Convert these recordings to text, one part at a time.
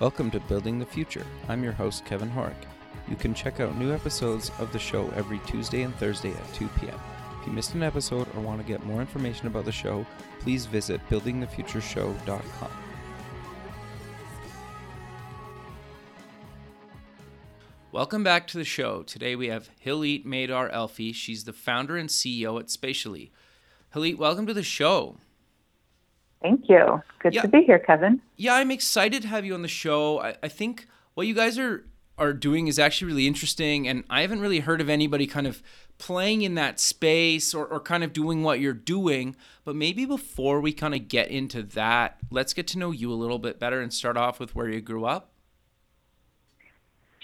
Welcome to Building the Future. I'm your host, Kevin Horek. You can check out new episodes of the show every Tuesday and Thursday at 2 p.m. If you missed an episode or want to get more information about the show, please visit buildingthefutureshow.com. Welcome back to the show. Today we have Hilit Madar Elfi. She's the founder and CEO at Spatially. Hilit, welcome to the show. Thank you. Good yeah. to be here, Kevin. Yeah, I'm excited to have you on the show. I, I think what you guys are are doing is actually really interesting and I haven't really heard of anybody kind of playing in that space or, or kind of doing what you're doing. But maybe before we kind of get into that, let's get to know you a little bit better and start off with where you grew up.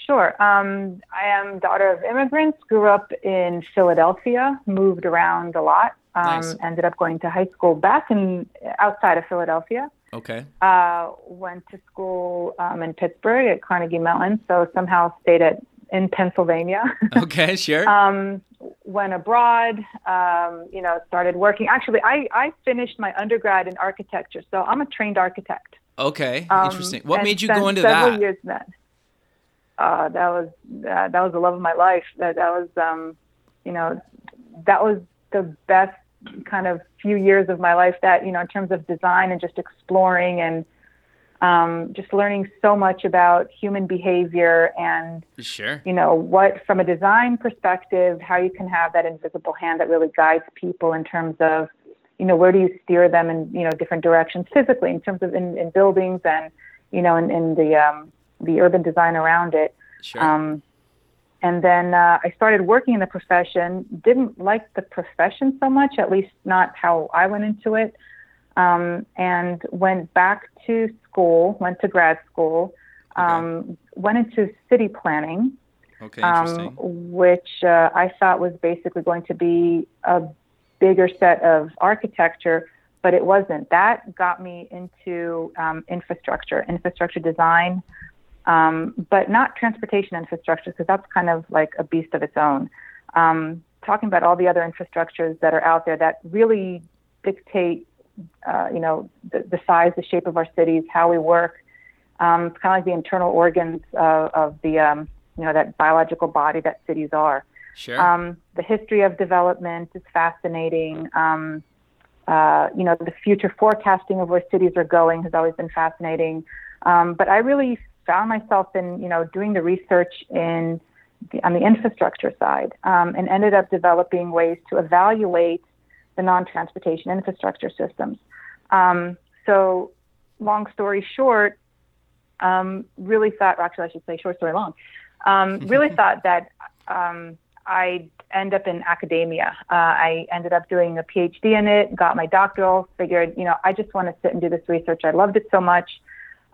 Sure. Um, I am daughter of immigrants, grew up in Philadelphia, moved around a lot. Um, nice. Ended up going to high school back in outside of Philadelphia. Okay. Uh, went to school um, in Pittsburgh at Carnegie Mellon, so somehow stayed at in Pennsylvania. okay, sure. um, went abroad. Um, you know, started working. Actually, I I finished my undergrad in architecture, so I'm a trained architect. Okay, um, interesting. What made you go into several that? Years then. Uh, that was uh, that was the love of my life. That that was um, you know, that was the best kind of few years of my life that you know in terms of design and just exploring and um, just learning so much about human behavior and sure. you know what from a design perspective how you can have that invisible hand that really guides people in terms of you know where do you steer them in you know different directions physically in terms of in, in buildings and you know in, in the um, the urban design around it sure. um, and then uh, I started working in the profession. Didn't like the profession so much, at least not how I went into it. Um, and went back to school, went to grad school, um, okay. went into city planning, okay, um, which uh, I thought was basically going to be a bigger set of architecture, but it wasn't. That got me into um, infrastructure, infrastructure design um, but not transportation infrastructure because that's kind of like a beast of its own. Um, talking about all the other infrastructures that are out there that really dictate, uh, you know, the, the, size, the shape of our cities, how we work. Um, it's kind of like the internal organs uh, of the, um, you know, that biological body that cities are. Sure. Um, the history of development is fascinating. Um, uh, you know, the future forecasting of where cities are going has always been fascinating. Um, but I really found myself in, you know, doing the research in the, on the infrastructure side, um, and ended up developing ways to evaluate the non-transportation infrastructure systems. Um, so, long story short, um, really thought, actually, I should say short story long. Um, really thought that um, I'd end up in academia. Uh, I ended up doing a PhD in it, got my doctoral, figured, you know, I just want to sit and do this research. I loved it so much.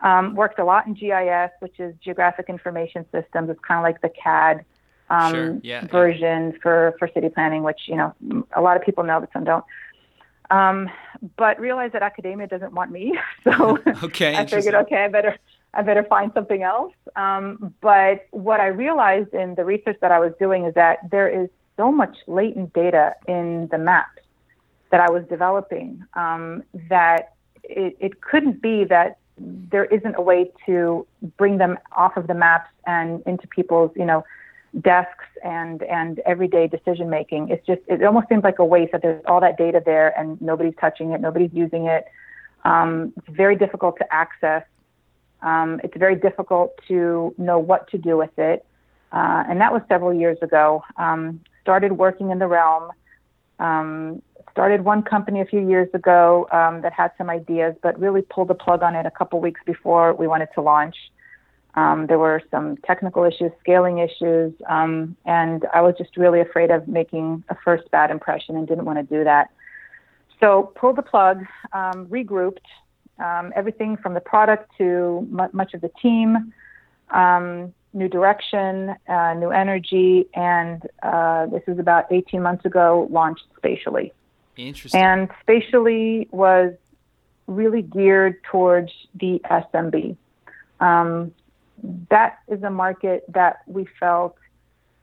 Um, worked a lot in GIS, which is Geographic Information Systems. It's kind of like the CAD um, sure. yeah, version yeah. for for city planning, which you know a lot of people know, but some don't. Um, but realized that academia doesn't want me, so okay, I figured, okay, I better I better find something else. Um, but what I realized in the research that I was doing is that there is so much latent data in the maps that I was developing um, that it, it couldn't be that there isn't a way to bring them off of the maps and into people's, you know, desks and and everyday decision making. It's just it almost seems like a waste that there's all that data there and nobody's touching it, nobody's using it. Um, it's very difficult to access. Um, it's very difficult to know what to do with it. Uh, and that was several years ago. Um, started working in the realm. Um, started one company a few years ago um, that had some ideas, but really pulled the plug on it a couple weeks before we wanted to launch. Um, there were some technical issues, scaling issues, um, and I was just really afraid of making a first bad impression and didn't want to do that. So pulled the plug, um, regrouped, um, everything from the product to m- much of the team, um, new direction, uh, new energy, and uh, this was about 18 months ago, launched spatially. Interesting. And spatially was really geared towards the SMB. Um, that is a market that we felt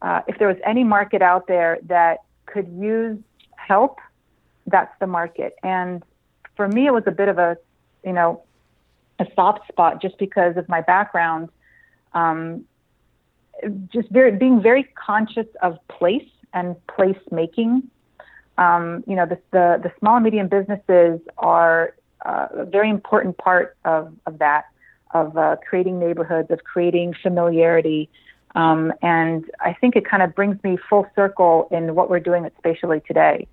uh, if there was any market out there that could use help, that's the market. And for me, it was a bit of a, you know, a soft spot just because of my background. Um, just very being very conscious of place and place making. Um, you know, the, the, the small and medium businesses are uh, a very important part of, of that, of uh, creating neighborhoods, of creating familiarity. Um, and I think it kind of brings me full circle in what we're doing at Spatially today.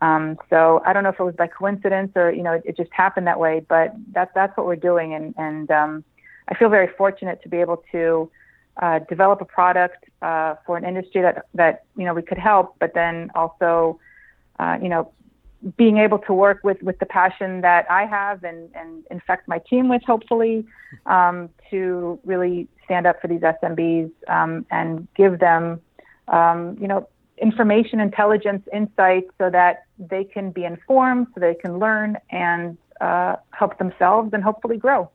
Um, so I don't know if it was by coincidence or you know it, it just happened that way, but that's that's what we're doing, and and um, I feel very fortunate to be able to uh, develop a product uh, for an industry that that you know we could help, but then also uh, you know being able to work with with the passion that I have and and infect my team with hopefully um, to really stand up for these SMBs um, and give them um, you know information, intelligence, insights, so that they can be informed, so they can learn and uh, help themselves and hopefully grow.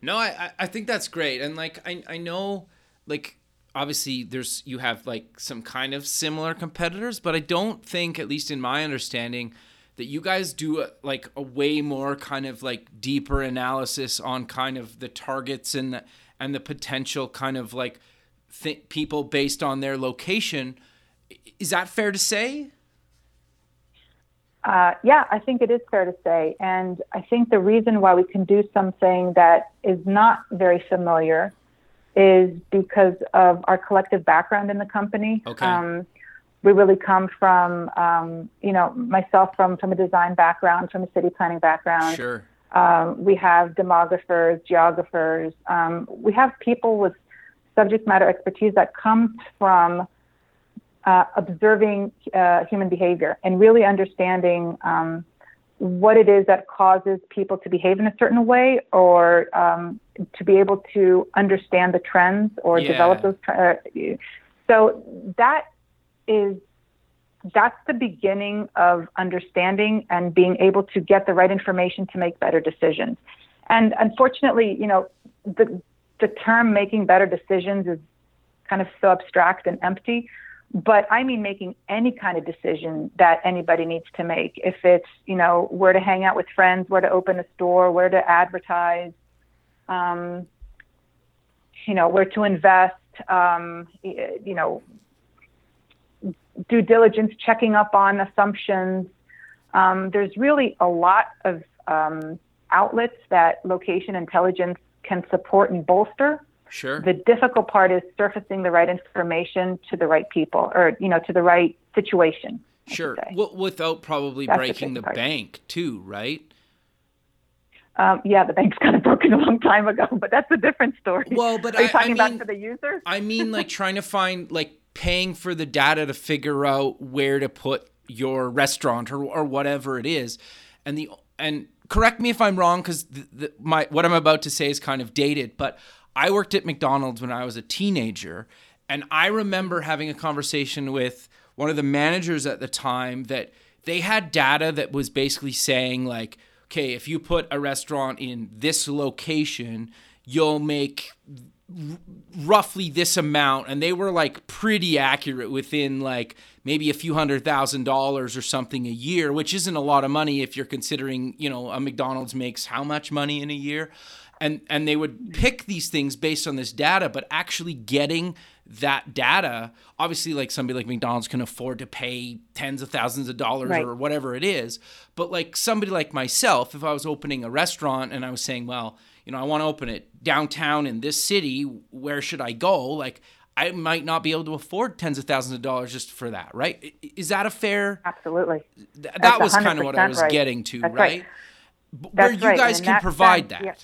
No, I I think that's great, and like I I know like obviously there's you have like some kind of similar competitors, but I don't think, at least in my understanding, that you guys do a, like a way more kind of like deeper analysis on kind of the targets and the, and the potential kind of like th- people based on their location. Is that fair to say? Uh, yeah, I think it is fair to say. And I think the reason why we can do something that is not very familiar is because of our collective background in the company. Okay. Um, we really come from, um, you know, myself from, from a design background, from a city planning background. Sure. Um, we have demographers, geographers. Um, we have people with subject matter expertise that comes from uh, observing uh, human behavior and really understanding um, what it is that causes people to behave in a certain way or um, to be able to understand the trends or Yeah. develop those trends. So that is that's the beginning of understanding and being able to get the right information to make better decisions. And unfortunately, you know, the the term making better decisions is kind of so abstract and empty. But I mean making any kind of decision that anybody needs to make. If it's, you know, where to hang out with friends, where to open a store, where to advertise, um, you know, where to invest, um, you know, due diligence, checking up on assumptions. Um, there's really a lot of um, outlets that location intelligence can support and bolster. Sure. The difficult part is surfacing the right information to the right people, or you know, to the right situation. I Sure. W- without probably That's breaking tricky the bank too, right? Um, yeah, the bank's kind of broken a long time ago, but that's a different story. Well, but are you I- I talking mean- about for the users? I mean, like trying to find like paying for the data to figure out where to put your restaurant or, or whatever it is, and the and correct me if I'm wrong because the, the, my what I'm about to say is kind of dated, but I worked at McDonald's when I was a teenager, and I remember having a conversation with one of the managers at the time that they had data that was basically saying like okay if you put a restaurant in this location you'll make roughly this amount. And they were like pretty accurate within like maybe a few hundred thousand dollars or something a year which isn't a lot of money if you're considering you know a mcdonald's makes how much money in a year and and they would pick these things based on this data but actually getting that data obviously like somebody like mcdonald's can afford to pay tens of thousands of dollars Right. or whatever it is but like somebody like myself if i was opening a restaurant and i was saying well you know i want to open it downtown in this city where should i go like i might not be able to afford tens of thousands of dollars just for that right is that a fair Absolutely. th- that was kind of what i was right. getting to That's right, right. Where you right. guys And can that provide that yeah.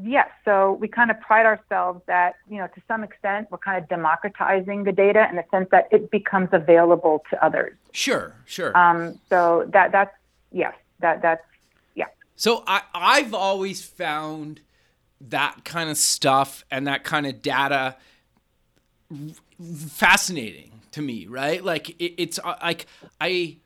Yes, so we kind of pride ourselves that, you know, to some extent, we're kind of democratizing the data in the sense that it becomes available to others. sure sure Um, so that that's yes, that that's yeah. So I I've always found that kind of stuff and that kind of data fascinating to me, right? Like it, it's uh, like I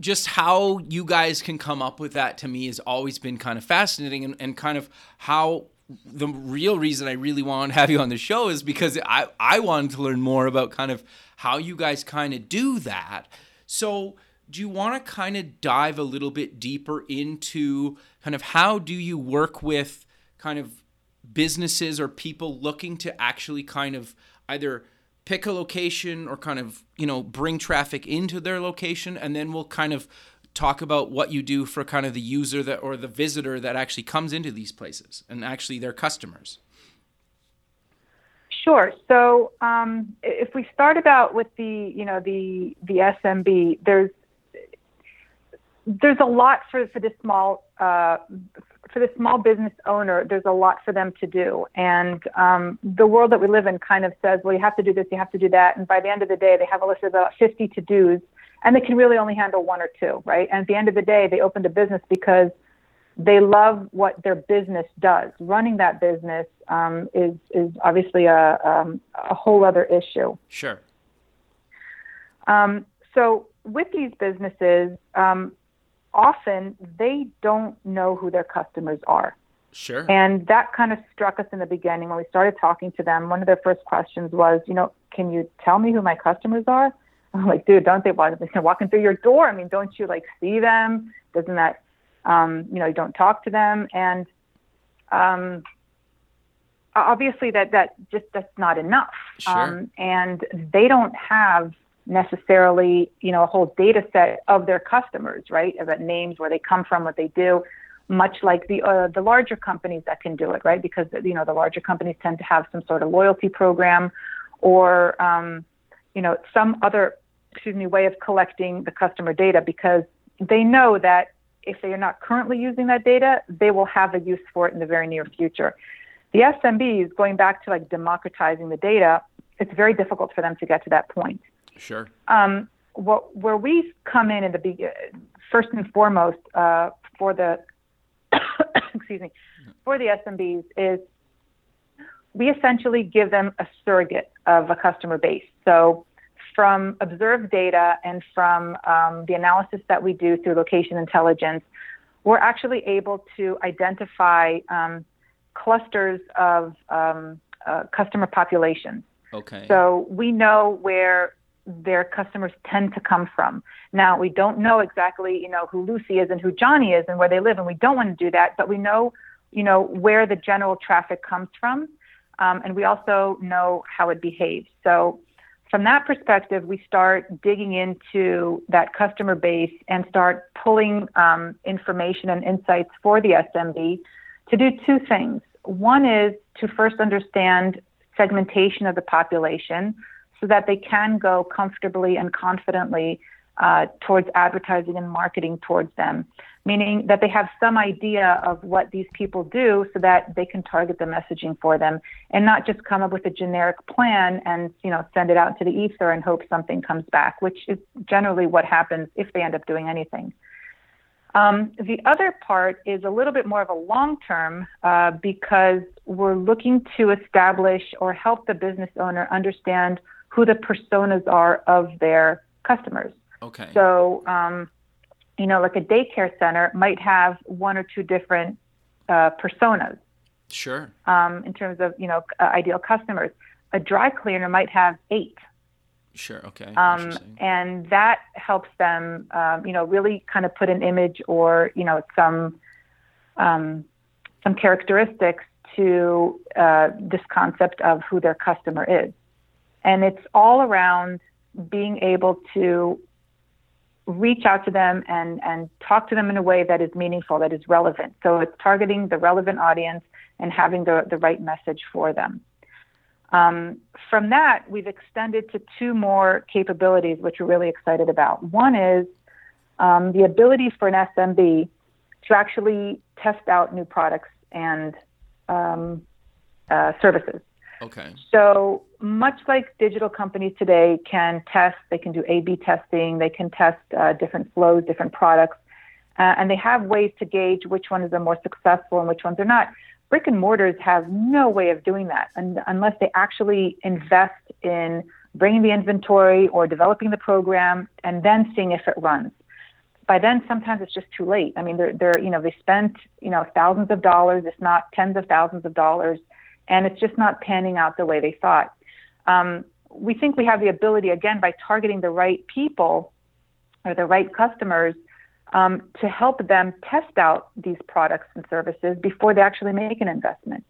just how you guys can come up with that to me has always been kind of fascinating and, and kind of how the real reason I really want to have you on the show is because I, I wanted to learn more about kind of how you guys kind of do that. So do you want to kind of dive a little bit deeper into kind of how do you work with kind of businesses or people looking to actually kind of either pick a location or kind of you know bring traffic into their location and then we'll kind of talk about what you do for kind of the user that or the visitor that actually comes into these places and actually their customers Sure. So um, if we start about with the, you know, the the SMB, there's there's a lot for for the small uh, for the small business owner. There's a lot for them to do, and um, the world that we live in kind of says, well, you have to do this, you have to do that, and by the end of the day, they have a list of about 50 to dos, and they can really only handle one or two, right? And at the end of the day, they opened a business because they love what their business does. Running that business um, is is obviously a um, a whole other issue. Sure. Um, so with these businesses, um, often they don't know who their customers are. Sure. And that kind of struck us in the beginning when we started talking to them. One of their first questions was, you know, can you tell me who my customers are? I'm like, dude, don't they walk, walking through your door? I mean, don't you like see them? Doesn't that um, you know, you don't talk to them, and um, obviously that that just that's not enough. Sure. Um, and they don't have necessarily, you know, a whole data set of their customers, right? About names, where they come from, what they do. Much like the uh, the larger companies that can do it, right? Because you know the larger companies tend to have some sort of loyalty program, or um, you know some other excuse me way of collecting the customer data because they know that if they are not currently using that data, they will have a use for it in the very near future. The SMBs, going back to like democratizing the data, it's very difficult for them to get to that point. Sure. Um, what, where we come in in the be- first and foremost uh, for the excuse me for the SMBs is we essentially give them a surrogate of a customer base. So from observed data and from um, the analysis that we do through location intelligence, we're actually able to identify um, clusters of um, uh, customer populations. Okay. So we know where their customers tend to come from. Now we don't know exactly, you know, who Lucy is and who Johnny is and where they live, and we don't want to do that. But we know, you know, where the general traffic comes from, um, and we also know how it behaves. So from that perspective, we start digging into that customer base and start pulling um, information and insights for the SMB to do two things. One is to first understand segmentation of the population so that they can go comfortably and confidently uh, towards advertising and marketing towards them, meaning that they have some idea of what these people do so that they can target the messaging for them and not just come up with a generic plan and you know send it out to the ether and hope something comes back, which is generally what happens if they end up doing anything. Um, the other part is a little bit more of a long term uh, because we're looking to establish or help the business owner understand who the personas are of their customers. Okay. So, um, you know, like a daycare center might have one or two different uh, personas. Sure. Um, in terms of you know uh, ideal customers, a dry cleaner might have eight. Sure. Okay. Um, and that helps them, um, you know, really kind of put an image or you know some um, some characteristics to uh, this concept of who their customer is, and it's all around being able to reach out to them and, and talk to them in a way that is meaningful, that is relevant. So it's targeting the relevant audience and having the, the right message for them. Um, from that, we've extended to two more capabilities, which we're really excited about. One is um, the ability for an SMB to actually test out new products and um, uh, services. Okay. So much like digital companies today can test, they can do A/B testing, they can test uh, different flows, different products, uh, and they have ways to gauge which ones are more successful and which ones are not. Brick and mortars have no way of doing that un- unless they actually invest in bringing the inventory or developing the program and then seeing if it runs. By then, sometimes it's just too late. I mean, they're, they're you know they spent you know thousands of dollars, if not tens of thousands of dollars and it's just not panning out the way they thought. Um, we think we have the ability, again, by targeting the right people, or the right customers um, to help them test out these products and services before they actually make an investment.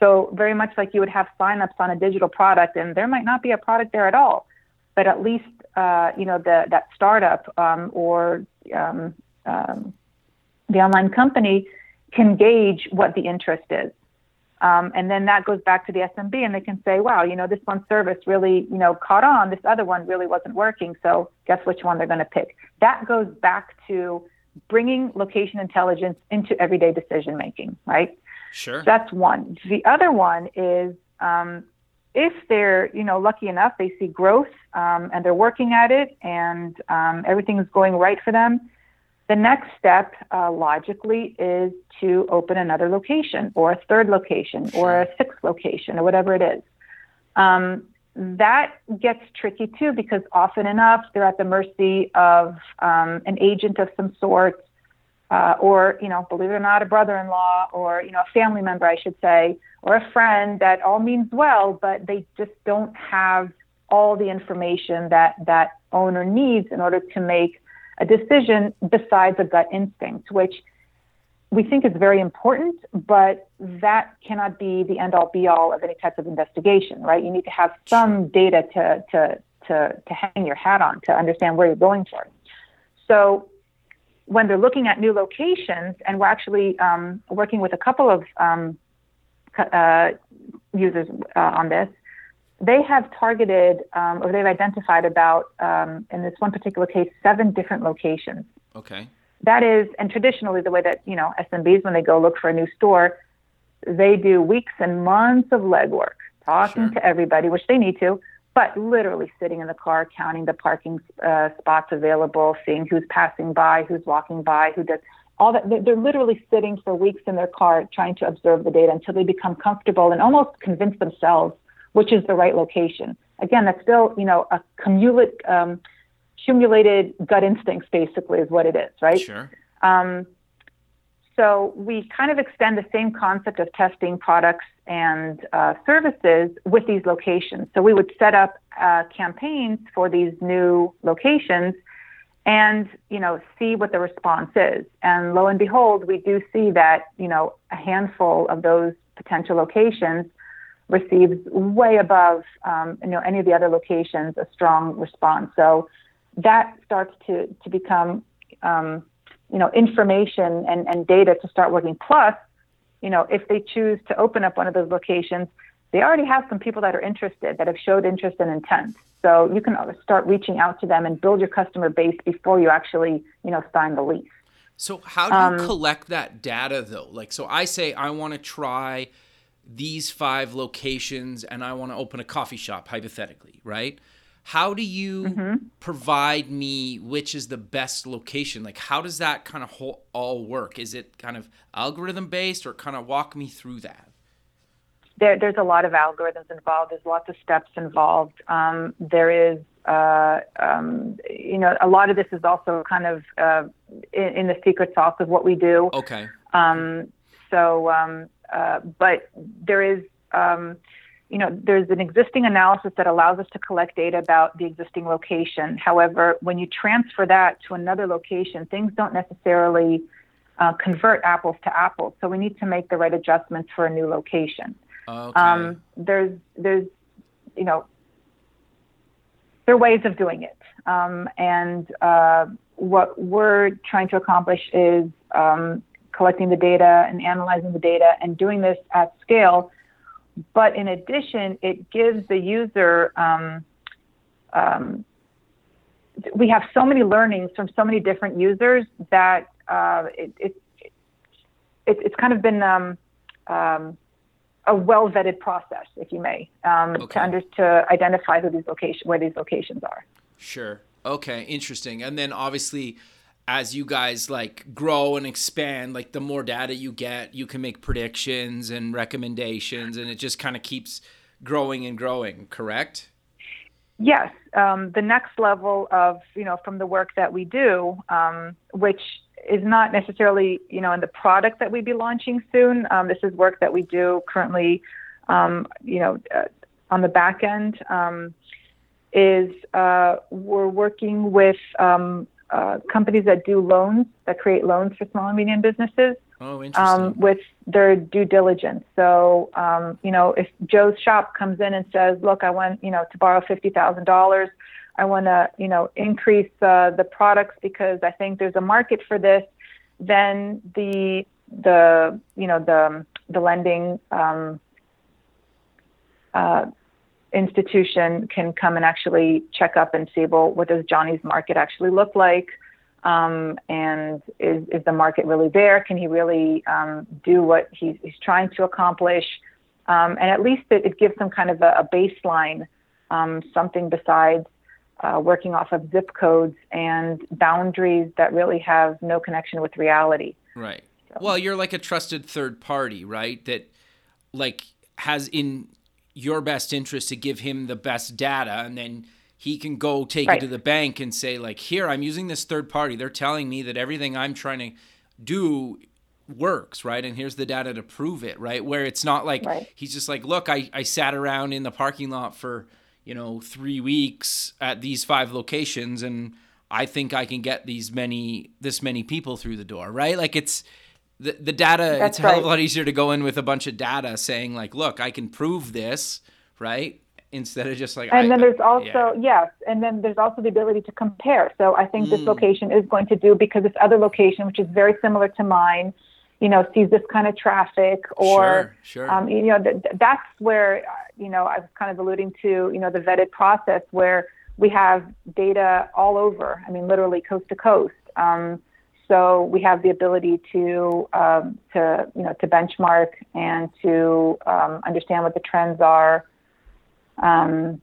So very much like you would have signups on a digital product, and there might not be a product there at all, but at least uh, you know the, that startup um, or um, um, the online company can gauge what the interest is. Um, and then that goes back to the SMB, and they can say, "Wow, you know, this one service really, you know, caught on. This other one really wasn't working. So, guess which one they're going to pick?" That goes back to bringing location intelligence into everyday decision making, right? Sure. That's one. The other one is um, if they're, you know, lucky enough, they see growth um, and they're working at it, and um, everything is going right for them the next step, uh, logically, is to open another location or a third location or a sixth location or whatever it is. Um, that gets tricky too because often enough they're at the mercy of um, an agent of some sort, uh, or you know, believe it or not, a brother-in-law or you know, a family member, I should say, or a friend that all means well, but they just don't have all the information that that owner needs in order to make a decision besides a gut instinct, which we think is very important, but that cannot be the end all be all of any type of investigation, right? You need to have some data to, to, to, to hang your hat on to understand where you're going for. So when they're looking at new locations, and we're actually um, working with a couple of um, uh, users uh, on this, they have targeted um, or they've identified about, um, in this one particular case, seven different locations. Okay. That is, and traditionally, the way that, you know, SMBs, when they go look for a new store, they do weeks and months of legwork, talking sure. to everybody, which they need to, but literally sitting in the car, counting the parking uh, spots available, seeing who's passing by, who's walking by, who does all that. They're literally sitting for weeks in their car trying to observe the data until they become comfortable and almost convince themselves which is the right location. Again, that's still, you know, a cumulative, um, accumulated gut instincts, basically, is what it is, right? Sure. Um, so we kind of extend the same concept of testing products and uh, services with these locations. So we would set up uh, campaigns for these new locations and you know see what the response is and lo and behold we do see that you know a handful of those potential locations receives way above um, you know any of the other locations a strong response. So that starts to to become um, you know information and, and data to start working. Plus, you know if they choose to open up one of those locations, they already have some people that are interested that have showed interest and intent. So you can start reaching out to them and build your customer base before you actually you know sign the lease. So how do you um, collect that data though? Like so I say I want to try these five locations and I want to open a coffee shop, hypothetically, right? How do you mm-hmm. provide me which is the best location? Like, how does that kind of whole, all work? Is it kind of algorithm based or kind of walk me through that? There, there's a lot of algorithms involved. There's lots of steps involved. Um, there is, uh, um, you know, a lot of this is also kind of uh, in, in, the secret sauce of what we do. Okay. Um, so um, uh, but there is, um, you know, there's an existing analysis that allows us to collect data about the existing location. However, when you transfer that to another location, things don't necessarily uh, convert apples to apples. So we need to make the right adjustments for a new location. Okay. Um, there's, there's, you know, there are ways of doing it. Um, and uh, what we're trying to accomplish is um, collecting the data and analyzing the data and doing this at scale. But in addition, it gives the user, um, um, we have so many learnings from so many different users that uh, it, it, it, it's kind of been um, um a well vetted process, if you may, um, okay. to, under, to identify who these location, where these locations are. Sure. Okay. Interesting. And then obviously, as you guys like grow and expand, like the more data you get, you can make predictions and recommendations, and it just kind of keeps growing and growing. Correct? Yes. Um, the next level of you know from the work that we do, um, which is not necessarily you know in the product that we'd be launching soon. Um, this is work that we do currently, um, you know, uh, on the back end. Um, is uh, we're working with um, uh, companies that do loans, that create loans for small and medium businesses. Oh, interesting. Um, with their due diligence. So, um, you know, if Joe's shop comes in and says, "Look, I want you know to borrow fifty thousand dollars. I want to you know increase uh, the products because I think there's a market for this," then the the you know the the lending um, uh, institution can come and actually check up and see, well, what does Johnny's market actually look like? Um, and is, is the market really there? Can he really um, do what he's, he's, trying to accomplish? Um, and at least it, it, gives some kind of a, a baseline, um, something besides uh, working off of zip codes and boundaries that really have no connection with reality. Right. So. Well, you're like a trusted third party, right? That like has in your best interest to give him the best data and then he can go take right. it to the bank and say like here i'm using this third party they're telling me that everything i'm trying to do works right and here's the data to prove it right where it's not like right. he's just like look I, I sat around in the parking lot for you know three weeks at these five locations and i think i can get these many this many people through the door right like it's the, the data That's it's a hell of a lot easier to go in with a bunch of data saying like look i can prove this right instead of just like and I, then there's also yeah. yes and then there's also the ability to compare so i think mm. this location is going to do because this other location which is very similar to mine you know sees this kind of traffic or sure, sure. Um, you know th- that's where you know i was kind of alluding to you know the vetted process where we have data all over i mean literally coast to coast um, so we have the ability to um, to you know to benchmark and to um, understand what the trends are. Um,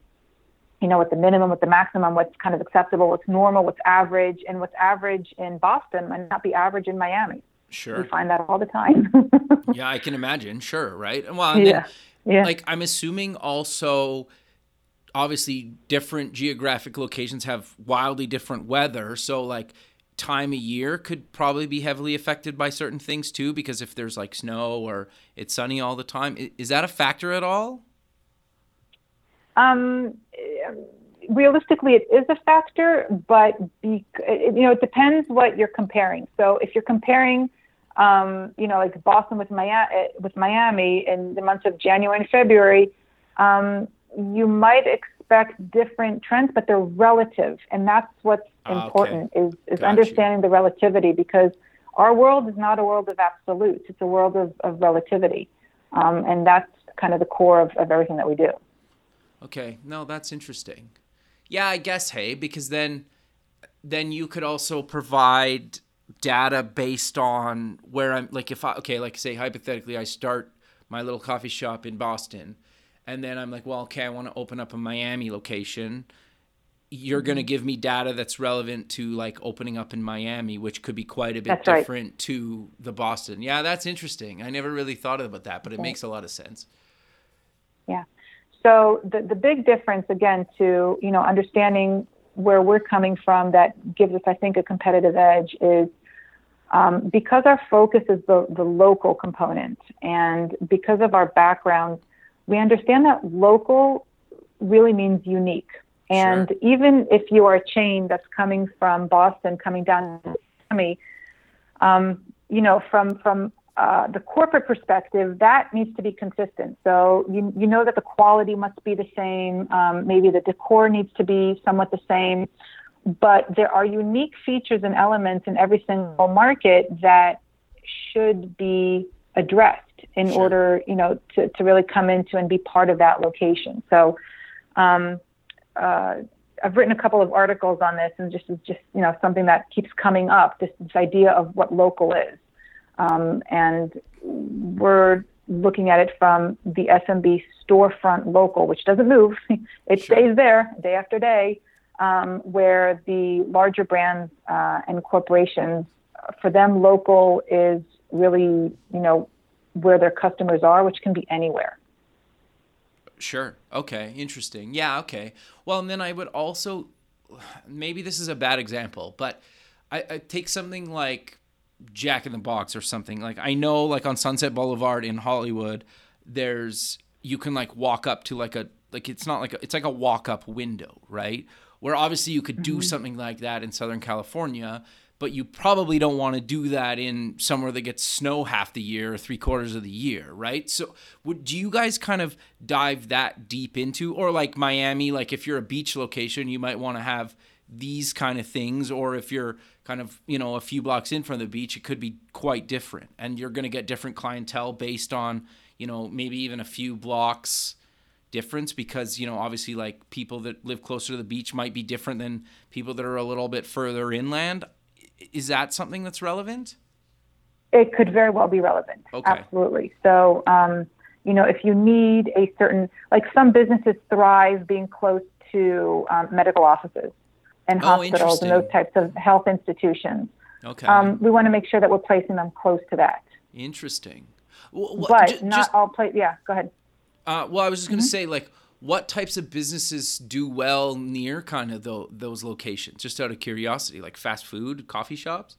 you know what the minimum, what the maximum, what's kind of acceptable, what's normal, what's average, and what's average in Boston might not be average in Miami. Sure, we find that all the time. yeah, I can imagine. Sure, right? Well, yeah, then, yeah. Like I'm assuming also obviously different geographic locations have wildly different weather so like time of year could probably be heavily affected by certain things too because if there's like snow or it's sunny all the time is that a factor at all? Um, realistically it is a factor but be, you know it depends what you're comparing. So if you're comparing um, you know like boston with miami with miami in the months of january and february um, you might expect different trends but they're relative and that's what's Ah, important okay. is, is understanding the relativity because our world is not a world of absolutes. It's a world of, of relativity. Um, and that's kind of the core of, of everything that we do. Okay. No, that's interesting. Yeah, I guess, hey, because then then you could also provide data based on where I'm like if I okay, like say hypothetically I start my little coffee shop in Boston and then I'm like, well, okay, I want to open up a Miami location you're going to mm-hmm. give me data that's relevant to like opening up in Miami, which could be quite a bit that's different right. to the Boston. Yeah, that's interesting. I never really thought about that, but it makes a lot of sense. Yeah. So the the big difference again to, you know, understanding where we're coming from that gives us I think a competitive edge is um, because our focus is the, the local component and because of our background, we understand that local really means unique and sure. even if you are a chain that's coming from Boston, coming down to Miami, um, you know, from from uh, the corporate perspective, that needs to be consistent. So you you know that the quality must be the same. Um, maybe the decor needs to be somewhat the same, but there are unique features and elements in every single market that should be addressed in sure. order, you know, to, to really come into and be part of that location. So. Um, uh, I've written a couple of articles on this, and just is just you know something that keeps coming up. This, this idea of what local is, um, and we're looking at it from the SMB storefront local, which doesn't move. it sure. stays there day after day. Um, where the larger brands uh, and corporations, for them, local is really you know where their customers are, which can be anywhere. Sure. Okay. Interesting. Yeah. Okay. Well, and then I would also, maybe this is a bad example, but I, I take something like Jack in the Box or something. Like I know, like on Sunset Boulevard in Hollywood, there's you can like walk up to like a like it's not like a, it's like a walk up window, right? where obviously you could do mm-hmm. something like that in Southern California, but you probably don't want to do that in somewhere that gets snow half the year or three quarters of the year, right? So, would do you guys kind of dive that deep into, or like Miami, like if you're a beach location, you might want to have these kind of things, or if you're kind of you know a few blocks in from the beach, it could be quite different, and you're going to get different clientele based on you know maybe even a few blocks difference because you know obviously like people that live closer to the beach might be different than people that are a little bit further inland is that something that's relevant? It could very well be relevant. Okay. Absolutely. So, um, you know, if you need a certain, like some businesses thrive being close to um, medical offices and oh, hospitals and those types of health institutions. Okay. Um, we want to make sure that we're placing them close to that. Interesting. Well, but j- not just, all place. Yeah, go ahead. Uh, well, I was just going to mm-hmm. say, like, what types of businesses do well near kind of the, those locations? Just out of curiosity, like fast food, coffee shops.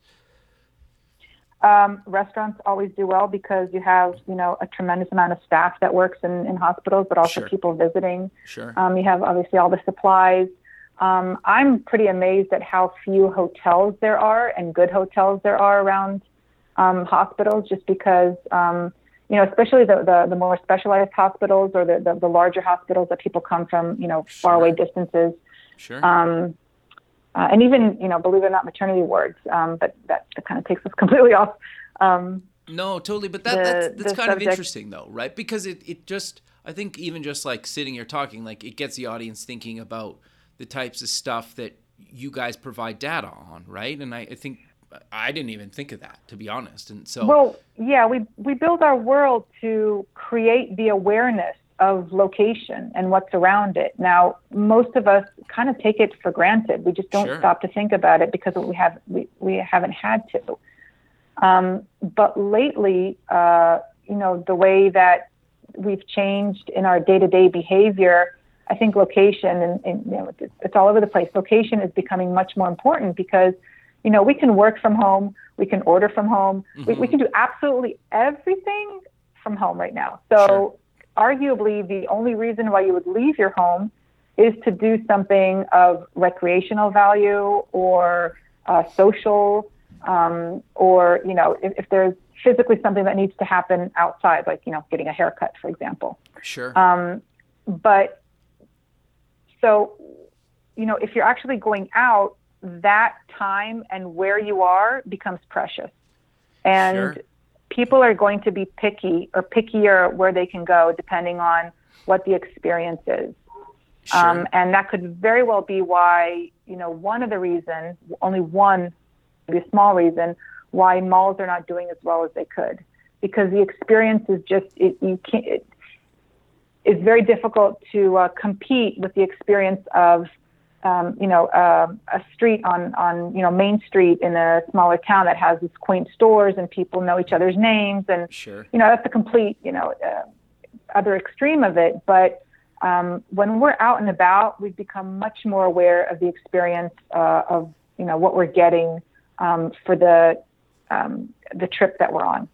Um, restaurants always do well because you have, you know, a tremendous amount of staff that works in, in hospitals, but also sure. people visiting. Sure. Um, you have obviously all the supplies. Um, I'm pretty amazed at how few hotels there are and good hotels there are around um, hospitals, just because um, you know, especially the, the, the more specialized hospitals or the, the, the, larger hospitals that people come from, you know, far away distances. Sure. Um, uh, and even, you know, believe it or not, maternity wards. Um, but that, that kind of takes us completely off. Um, no, totally. But that, the, that's, that's kind subject. of interesting, though, right? Because it, it just, I think even just like sitting here talking, like it gets the audience thinking about the types of stuff that you guys provide data on, right? And I, I think I didn't even think of that, to be honest. And so, well, yeah, we we build our world to create the awareness of location and what's around it. Now, most of us kind of take it for granted. We just don't sure. stop to think about it because we have we, we haven't had to. Um, but lately, uh, you know, the way that we've changed in our day-to-day behavior, I think location and, and you know, it's, it's all over the place. Location is becoming much more important because you know, we can work from home, we can order from home, mm-hmm. we, we, can do absolutely everything from home right now. So, sure. arguably, the only reason why you would leave your home is to do something of recreational value or uh, social, um, or you know, if, if, there's physically something that needs to happen outside, like you know, getting a haircut, for example. Sure. Um, but so, you know, if you're actually going out that time and where you are becomes precious. And sure. people are going to be picky or pickier where they can go depending on what the experience is. Sure. Um, and that could very well be why, you know, one of the reasons, only one, maybe a small reason, why malls are not doing as well as they could. Because the experience is just, it, you can't, it, it's very difficult to uh, compete with the experience of um, you know, uh, a street on, on, you know, Main Street in a smaller town that has these quaint stores and people know each other's names. And, sure. you know, that's the complete, you know, uh, other extreme of it. But um, when we're out and about, we've become much more aware of the experience uh, of, you know, what we're getting um, for the, um, the trip that we're on.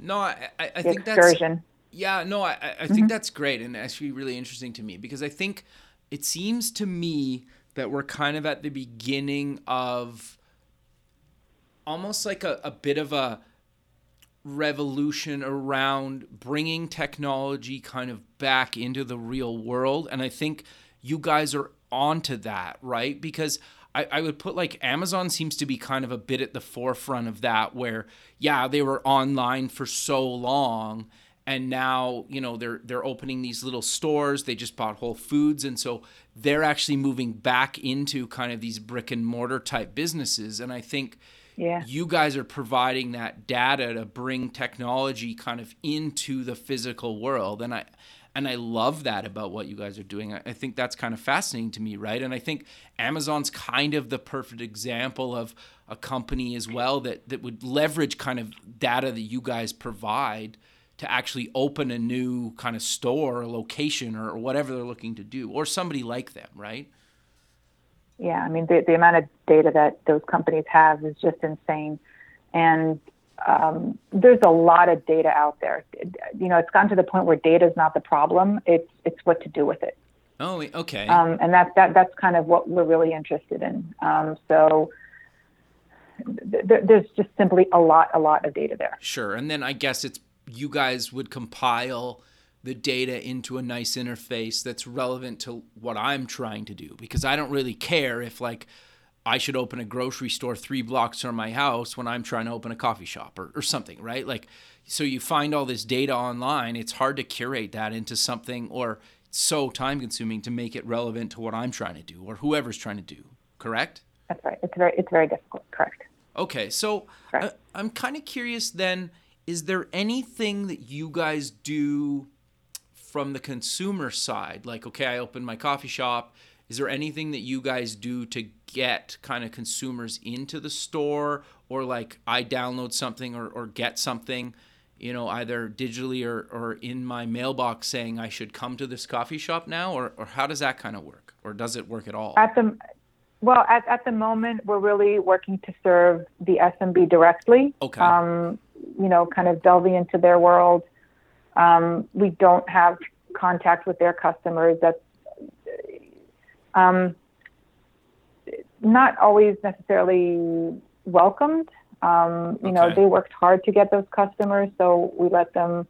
No, I, I, I think excursion. that's, yeah, no, I, I think mm-hmm. that's great and actually really interesting to me because I think it seems to me that we're kind of at the beginning of almost like a, a bit of a revolution around bringing technology kind of back into the real world. And I think you guys are onto that, right? Because I, I would put like Amazon seems to be kind of a bit at the forefront of that, where, yeah, they were online for so long and now you know they're they're opening these little stores. They just bought whole foods. And so they're actually moving back into kind of these brick and mortar type businesses. And i think yeah. you guys are providing that data to bring technology kind of into the physical world. And i and i love that about what you guys are doing. I, I think that's kind of fascinating to me right? And i think amazon's kind of the perfect example of a company as well that that would leverage kind of data that you guys provide to actually open a new kind of store or location or, whatever they're looking to do or somebody like them, right? Yeah, I mean, the, the amount of data that those companies have is just insane. And um, there's a lot of data out there. You know, it's gotten to the point where data is not the problem, it's, it's what to do with it. Oh, okay. Um, and that, that that's kind of what we're really interested in. Um, so th- there's just simply a lot, a lot of data there. Sure. And then I guess it's you guys would compile the data into a nice interface that's relevant to what I'm trying to do because I don't really care if like I should open a grocery store three blocks from my house when I'm trying to open a coffee shop or, or something, right? Like, so you find all this data online. It's hard to curate that into something, or it's so time consuming to make it relevant to what I'm trying to do or whoever's trying to do. Correct? That's right. It's very, it's very difficult. Correct. Okay. So I, uh, I'm kind of curious then is there anything that you guys do from the consumer side? Like, okay, I open my coffee shop is there anything that you guys do to get kind of consumers into the store or like I download something or, or get something, you know, either digitally or, or in my mailbox saying I should come to this coffee shop now? Or, or how does that kind of work? Or does it work at all? At the, well, at, at the moment, we're really working to serve the SMB directly. Okay. Um, you know, kind of delving into their world. Um, we don't have contact with their customers. That's um, not always necessarily welcomed. Um, you okay. know, they worked hard to get those customers, so we let them,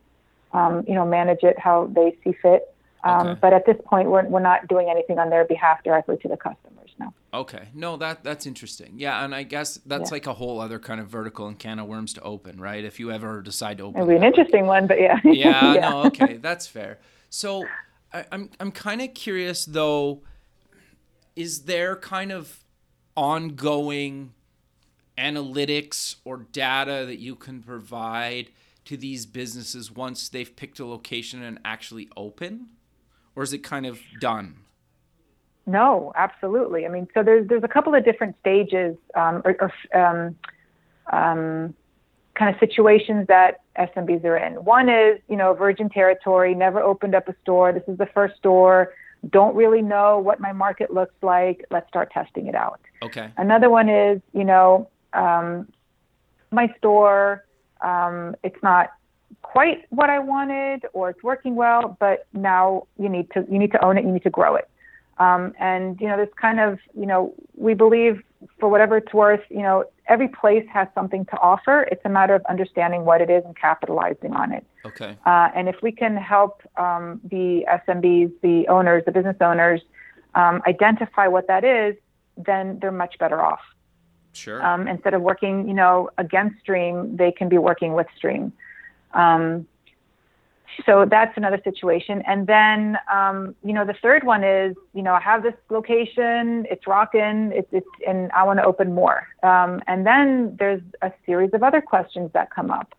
um, you know, manage it how they see fit. Um, okay. But at this point, we're, we're not doing anything on their behalf directly to the customers now. Okay, no, that that's interesting. Yeah, and I guess that's yeah. like a whole other kind of vertical and can of worms to open, right? If you ever decide to open, it'd be an interesting one, but yeah. yeah, yeah, no, okay, that's fair. So I, I'm I'm kind of curious though is there kind of ongoing analytics or data that you can provide to these businesses once they've picked a location and actually open or is it kind of done no absolutely i mean so there's there's a couple of different stages um, or, or um, um, kind of situations that SMBs are in. One is, you know, virgin territory, never opened up a store. This is the first store don't really know what my market looks like. Let's start testing it out. Okay. Another one is, you know, um, my store, um, it's not quite what I wanted or it's working well, but now you need to you need to own it, you need to grow it. Um, and you know, this kind of you know, we believe for whatever it's worth, you know, every place has something to offer. It's a matter of understanding what it is and capitalizing on it. Okay. Uh, and if we can help um, the SMBs, the owners, the business owners, um, identify what that is, then they're much better off. Sure. Um, instead of working, you know, against Stream, they can be working with Stream. Um, so that's another situation. And then, um, you know, the third one is, you know, I have this location, it's rocking, it's, it's and I want to open more. Um, and then there's a series of other questions that come up.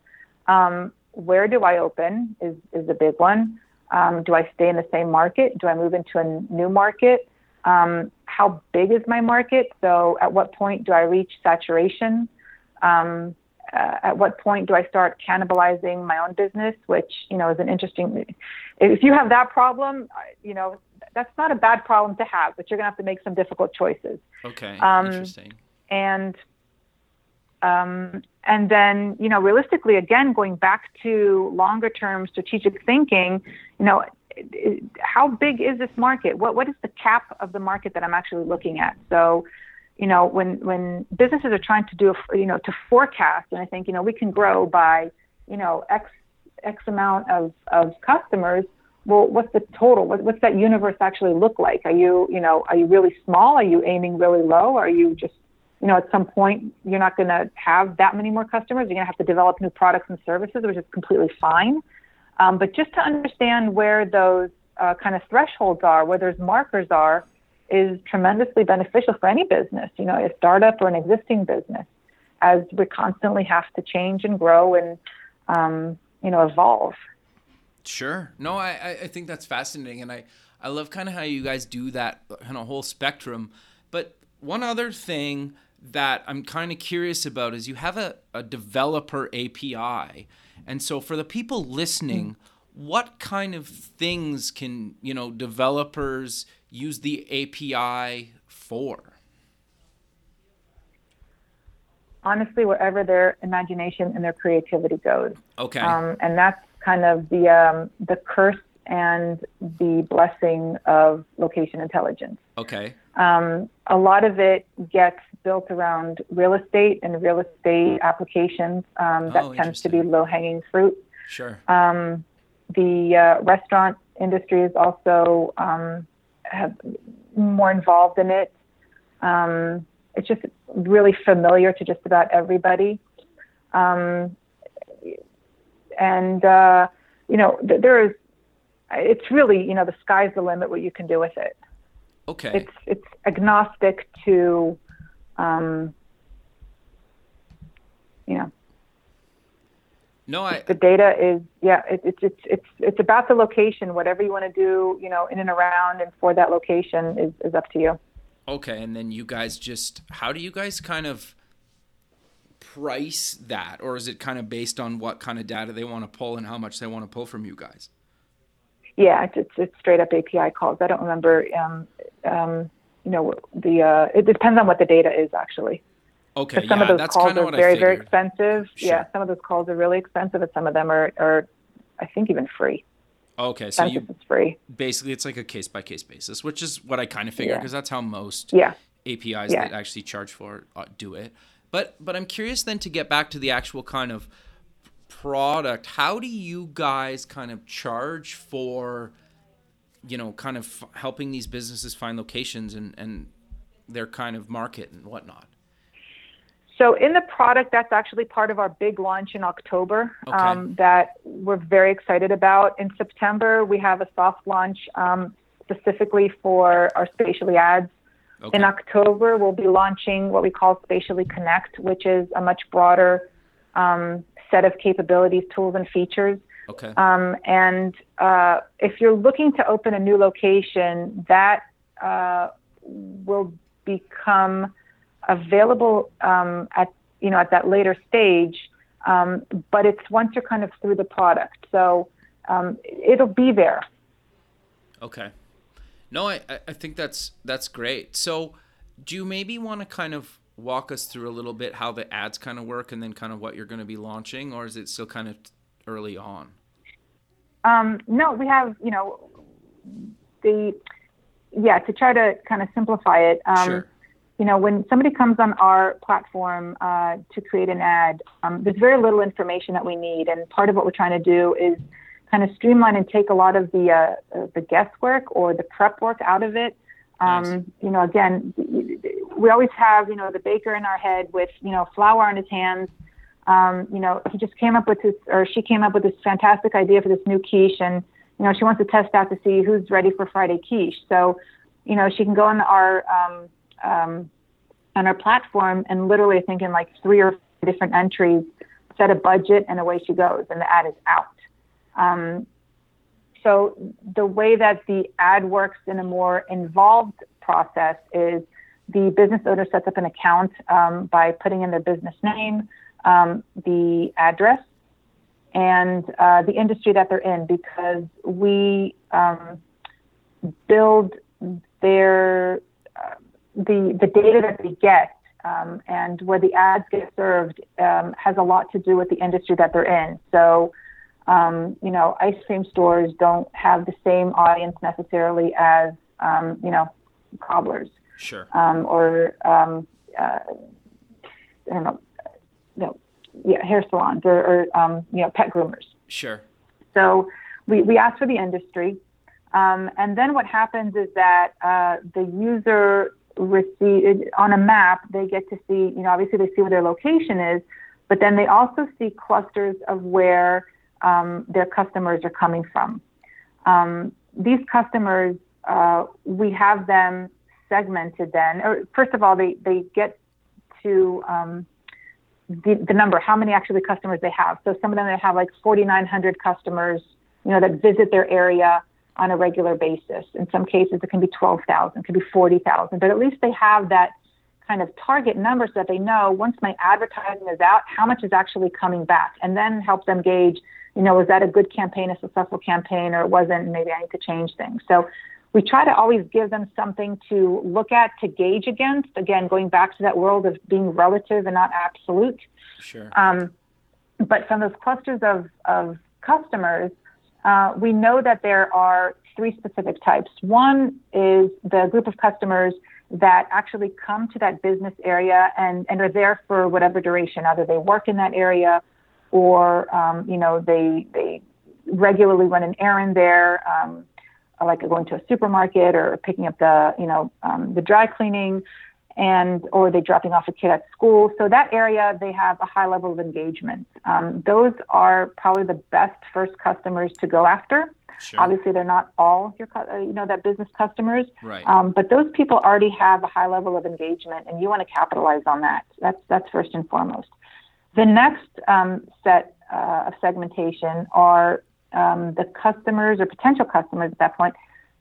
Um, where do I open is, is a big one. Um, do I stay in the same market? Do I move into a new market? Um, how big is my market? So at what point do I reach saturation? Uh, at what point do I start cannibalizing my own business, which you know is an interesting. If you have that problem, you know that's not a bad problem to have, but you're gonna have to make some difficult choices. Okay, um, interesting. And um, and then you know realistically, again, going back to longer term strategic thinking, you know. How big is this market? What what is the cap of the market that I'm actually looking at? So, you know, when when businesses are trying to do, you know, to forecast, and I think, you know, we can grow by, you know, x x amount of of customers. Well, what's the total? What, what's that universe actually look like? Are you, you know, are you really small? Are you aiming really low? Are you just, you know, at some point you're not going to have that many more customers. You're going to have to develop new products and services, which is completely fine. Um, but just to understand where those uh, kind of thresholds are, where those markers are, is tremendously beneficial for any business, you know, a startup or an existing business, as we constantly have to change and grow and, um, you know, evolve. Sure. No, I, I think that's fascinating. And I, I love kind of how you guys do that kind of whole spectrum. But one other thing that I'm kind of curious about is you have a, a developer API. And so for the people listening, mm-hmm what kind of things can you know developers use the API for? Honestly, wherever their imagination and their creativity goes. Okay. Um, and that's kind of the um, the curse and the blessing of location intelligence. Okay. Um, a lot of it gets built around real estate and real estate applications. Um, that Oh, tends to be low hanging fruit. Sure. Um, the uh, restaurant industry is also um, have more involved in it. Um, it's just really familiar to just about everybody. Um, and, uh, you know, th- there is, it's really, you know, the sky's the limit what you can do with it. Okay. It's, it's agnostic to, um, you know, no, I the data is yeah it, it's it's it's it's about the location. Whatever you want to do you know in and around and for that location is, is up to you. Okay, and then you guys just how do you guys kind of price that? Or is it kind of based on what kind of data they want to pull and how much they want to pull from you guys? yeah it's it's, it's straight up api calls. I don't remember um, um, you know the uh, it depends on what the data is actually Okay, some yeah, of those that's calls are very very expensive yeah some of those calls are really expensive and some of them are are i think even free Okay, so you is free basically it's like a case by case basis, which is what I kind of figured Yeah. because that's how most yeah APIs Yeah. that actually charge for uh, do it. But but I'm curious then to get back to the actual kind of product. How do you guys kind of charge for you know kind of f- helping these businesses find locations and and their kind of market and whatnot? So in the product, that's actually part of our big launch in October Okay. um, that we're very excited about. In September, we have a soft launch um, specifically for our spatially ads. Okay. In October, we'll be launching what we call Spatially Connect, which is a much broader um, set of capabilities, tools, and features. okay. Um, and uh, if you're looking to open a new location, that uh, will become available um, at you know at that later stage. Um, but it's once you're kind of through the product, so um, it'll be there. Okay. No, I, I- think that's that's great. So, do you maybe want to kind of walk us through a little bit how the ads kind of work and then kind of what you're going to be launching, or is it still kind of early on? Um, no, we have you know the yeah to try to kind of simplify it. Um, sure. You know, when somebody comes on our platform uh, to create an ad, um, there's very little information that we need, and part of what we're trying to do is kind of streamline and take a lot of the uh, the guesswork or the prep work out of it. Um, Nice. You know, again, we always have you know the baker in our head with you know flour on his hands. Um, you know, he just came up with this, or she came up with this fantastic idea for this new quiche, and you know, she wants to test out to see who's ready for Friday quiche. So, you know, she can go on our um, um, on our platform and literally, I think in like three or four different entries, set a budget, and away she goes, and the ad is out. Um, so the way that the ad works in a more involved process is the business owner sets up an account um, by putting in their business name, um, the address, and uh, the industry that they're in, because we um, build their the the data that they get um, and where the ads get served um, has a lot to do with the industry that they're in. So, um, you know, ice cream stores don't have the same audience necessarily as um, you know cobblers Sure. um, or um, uh, I don't know, no, yeah, hair salons or, or um, you know pet groomers. Sure. So we, we ask for the industry. Um, and then what happens is that uh, the user receive on a map, they get to see, you know, obviously they see where their location is, but then they also see clusters of where um, their customers are coming from. Um, these customers, uh, we have them segmented then. Or first of all, they, they get to um, the, the number, how many actually customers they have. So some of them they have like 4,900 customers, you know, that visit their area on a regular basis. In some cases, it can be 12,000, it could be 40,000, but at least they have that kind of target number so that they know once my advertising is out, how much is actually coming back, and then help them gauge, you know, was that a good campaign, a successful campaign, or it wasn't, and maybe I need to change things. So we try to always give them something to look at to gauge against. Again, going back to that world of being relative and not absolute. Sure. Um, but from those clusters of, of customers, uh, we know that there are three specific types. One is the group of customers that actually come to that business area and, and are there for whatever duration. Either they work in that area or, um, you know, they, they regularly run an errand there, um, like going to a supermarket or picking up the, you know, um, the dry cleaning and or they dropping off a kid at school. So that area, they have a high level of engagement. Um, those are probably the best first customers to go after. Sure. Obviously, they're not all your, uh, you know, that business customers. Right. Um, but those people already have a high level of engagement, and you want to capitalize on that. That's that's first and foremost. The next um, set uh, of segmentation are um, the customers or potential customers at that point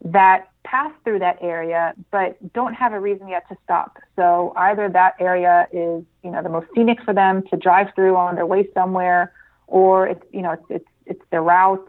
that pass through that area but don't have a reason yet to stop. So either that area is, you know, the most scenic for them to drive through on their way somewhere, or it's, you know, it's it's, it's the route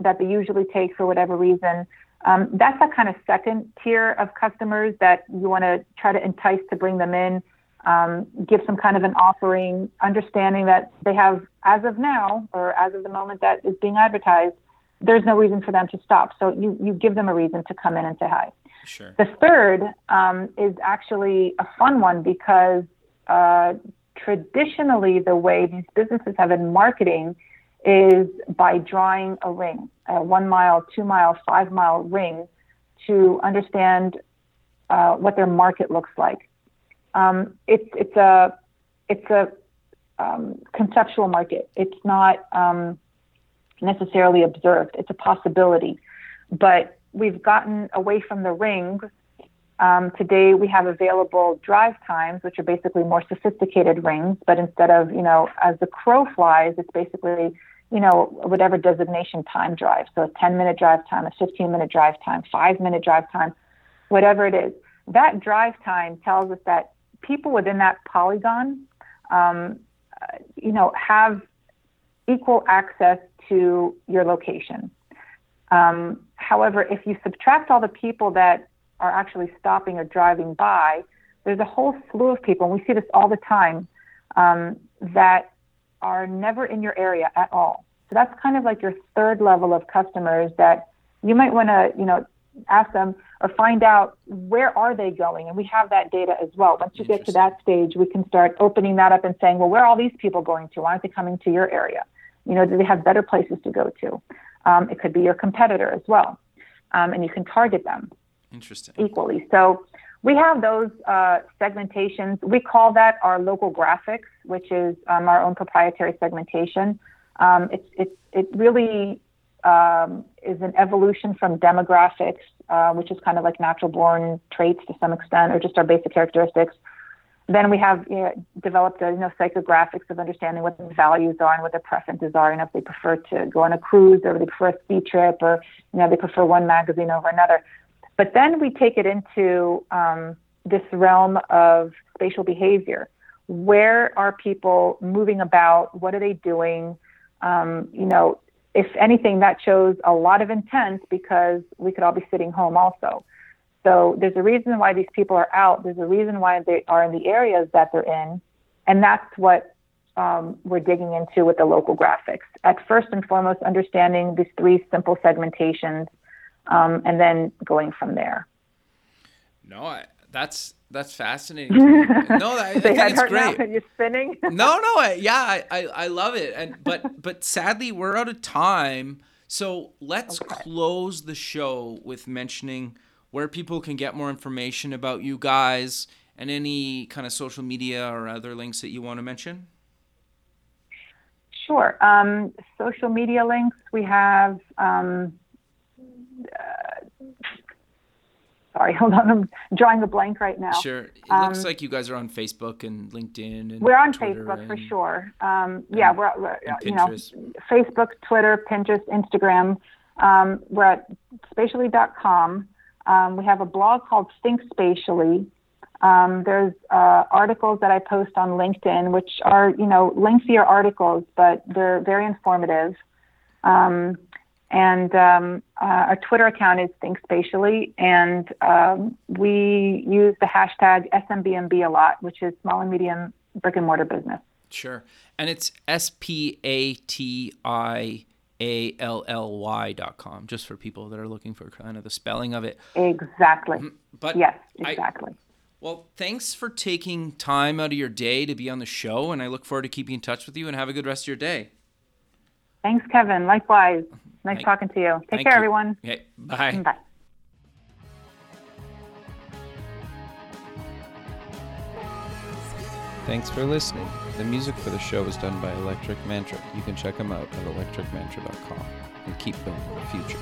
that they usually take for whatever reason. Um, that's that kind of second tier of customers that you want to try to entice to bring them in, um, give some kind of an offering, understanding that they have, as of now, or as of the moment that is being advertised, there's no reason for them to stop. So you, you give them a reason to come in and say hi. Sure. The third um, is actually a fun one because uh, traditionally the way these businesses have been marketing is by drawing a ring, a one mile, two mile, five mile ring to understand uh, what their market looks like. Um, it's it's a it's a um, conceptual market. It's not um, necessarily observed. It's a possibility. But we've gotten away from the rings. Um, today we have available drive times, which are basically more sophisticated rings. But instead of, you know, as the crow flies, it's basically, you know, whatever designation time drive. So a 10 minute drive time, a 15 minute drive time, five minute drive time, whatever it is. That drive time tells us that people within that polygon, um, you know, have equal access to your location. Um, however, if you subtract all the people that are actually stopping or driving by, there's a whole slew of people, and we see this all the time, um, that are never in your area at all. So that's kind of like your third level of customers that you might want to, you know, ask them or find out where are they going, and we have that data as well. Once you get to that stage, we can start opening that up and saying, well, where are all these people going to? Why aren't they coming to your area? You know, do they have better places to go to? Um, it could be your competitor as well, um, and you can target them Interesting. equally. So we have those uh, segmentations. We call that our local graphics, which is um, our own proprietary segmentation. Um, it's, it's, it really um, is an evolution from demographics, uh, which is kind of like natural born traits to some extent, or just our basic characteristics. Then we have you know, developed a, you know, psychographics of understanding what their values are and what their preferences are, and if they prefer to go on a cruise or they prefer a ski trip or you know they prefer one magazine over another. But then we take it into um, this realm of spatial behavior. Where are people moving about? What are they doing? Um, you know, if anything, that shows a lot of intent because we could all be sitting home also. So there's a reason why these people are out. There's a reason why they are in the areas that they're in. And that's what um, we're digging into with the local graphics. At first and foremost, understanding these three simple segmentations um, and then going from there. No, I, that's that's fascinating. no, I, I think it's great. Now, you're spinning. no, no, I, yeah, I, I, I love it. And but but sadly, we're out of time. So let's okay. close the show with mentioning where people can get more information about you guys and any kind of social media or other links that you want to mention? Sure. Um, social media links, we have. Um, uh, sorry, hold on. I'm drawing a blank right now. Sure. It um, looks like you guys are on Facebook and LinkedIn. And we're on Twitter Facebook for sure. Um, yeah, we're, we're you know Facebook, Twitter, Pinterest, Instagram. Um, we're at spatially.com. Um, we have a blog called Think Spatially. Um, there's uh, articles that I post on LinkedIn, which are you know lengthier articles, but they're very informative. Um, and um, uh, our Twitter account is Think Spatially, and um, we use the hashtag SMBMB a lot, which is small and medium brick and mortar business. Sure, and it's S P A T I A L L Y dot com, just for people that are looking for kind of the spelling of it. Exactly. But Yes, I- exactly. well, thanks for taking time out of your day to be on the show, and I look forward to keeping in touch with you. And have a good rest of your day. Thanks, Kevin. Likewise. Mm-hmm. Nice Thank- talking to you. Take care, you. everyone. Okay, bye. Mm, bye. Thanks for listening. The music for the show is done by Electric Mantra. You can check them out at electricmantra.com and keep building the future.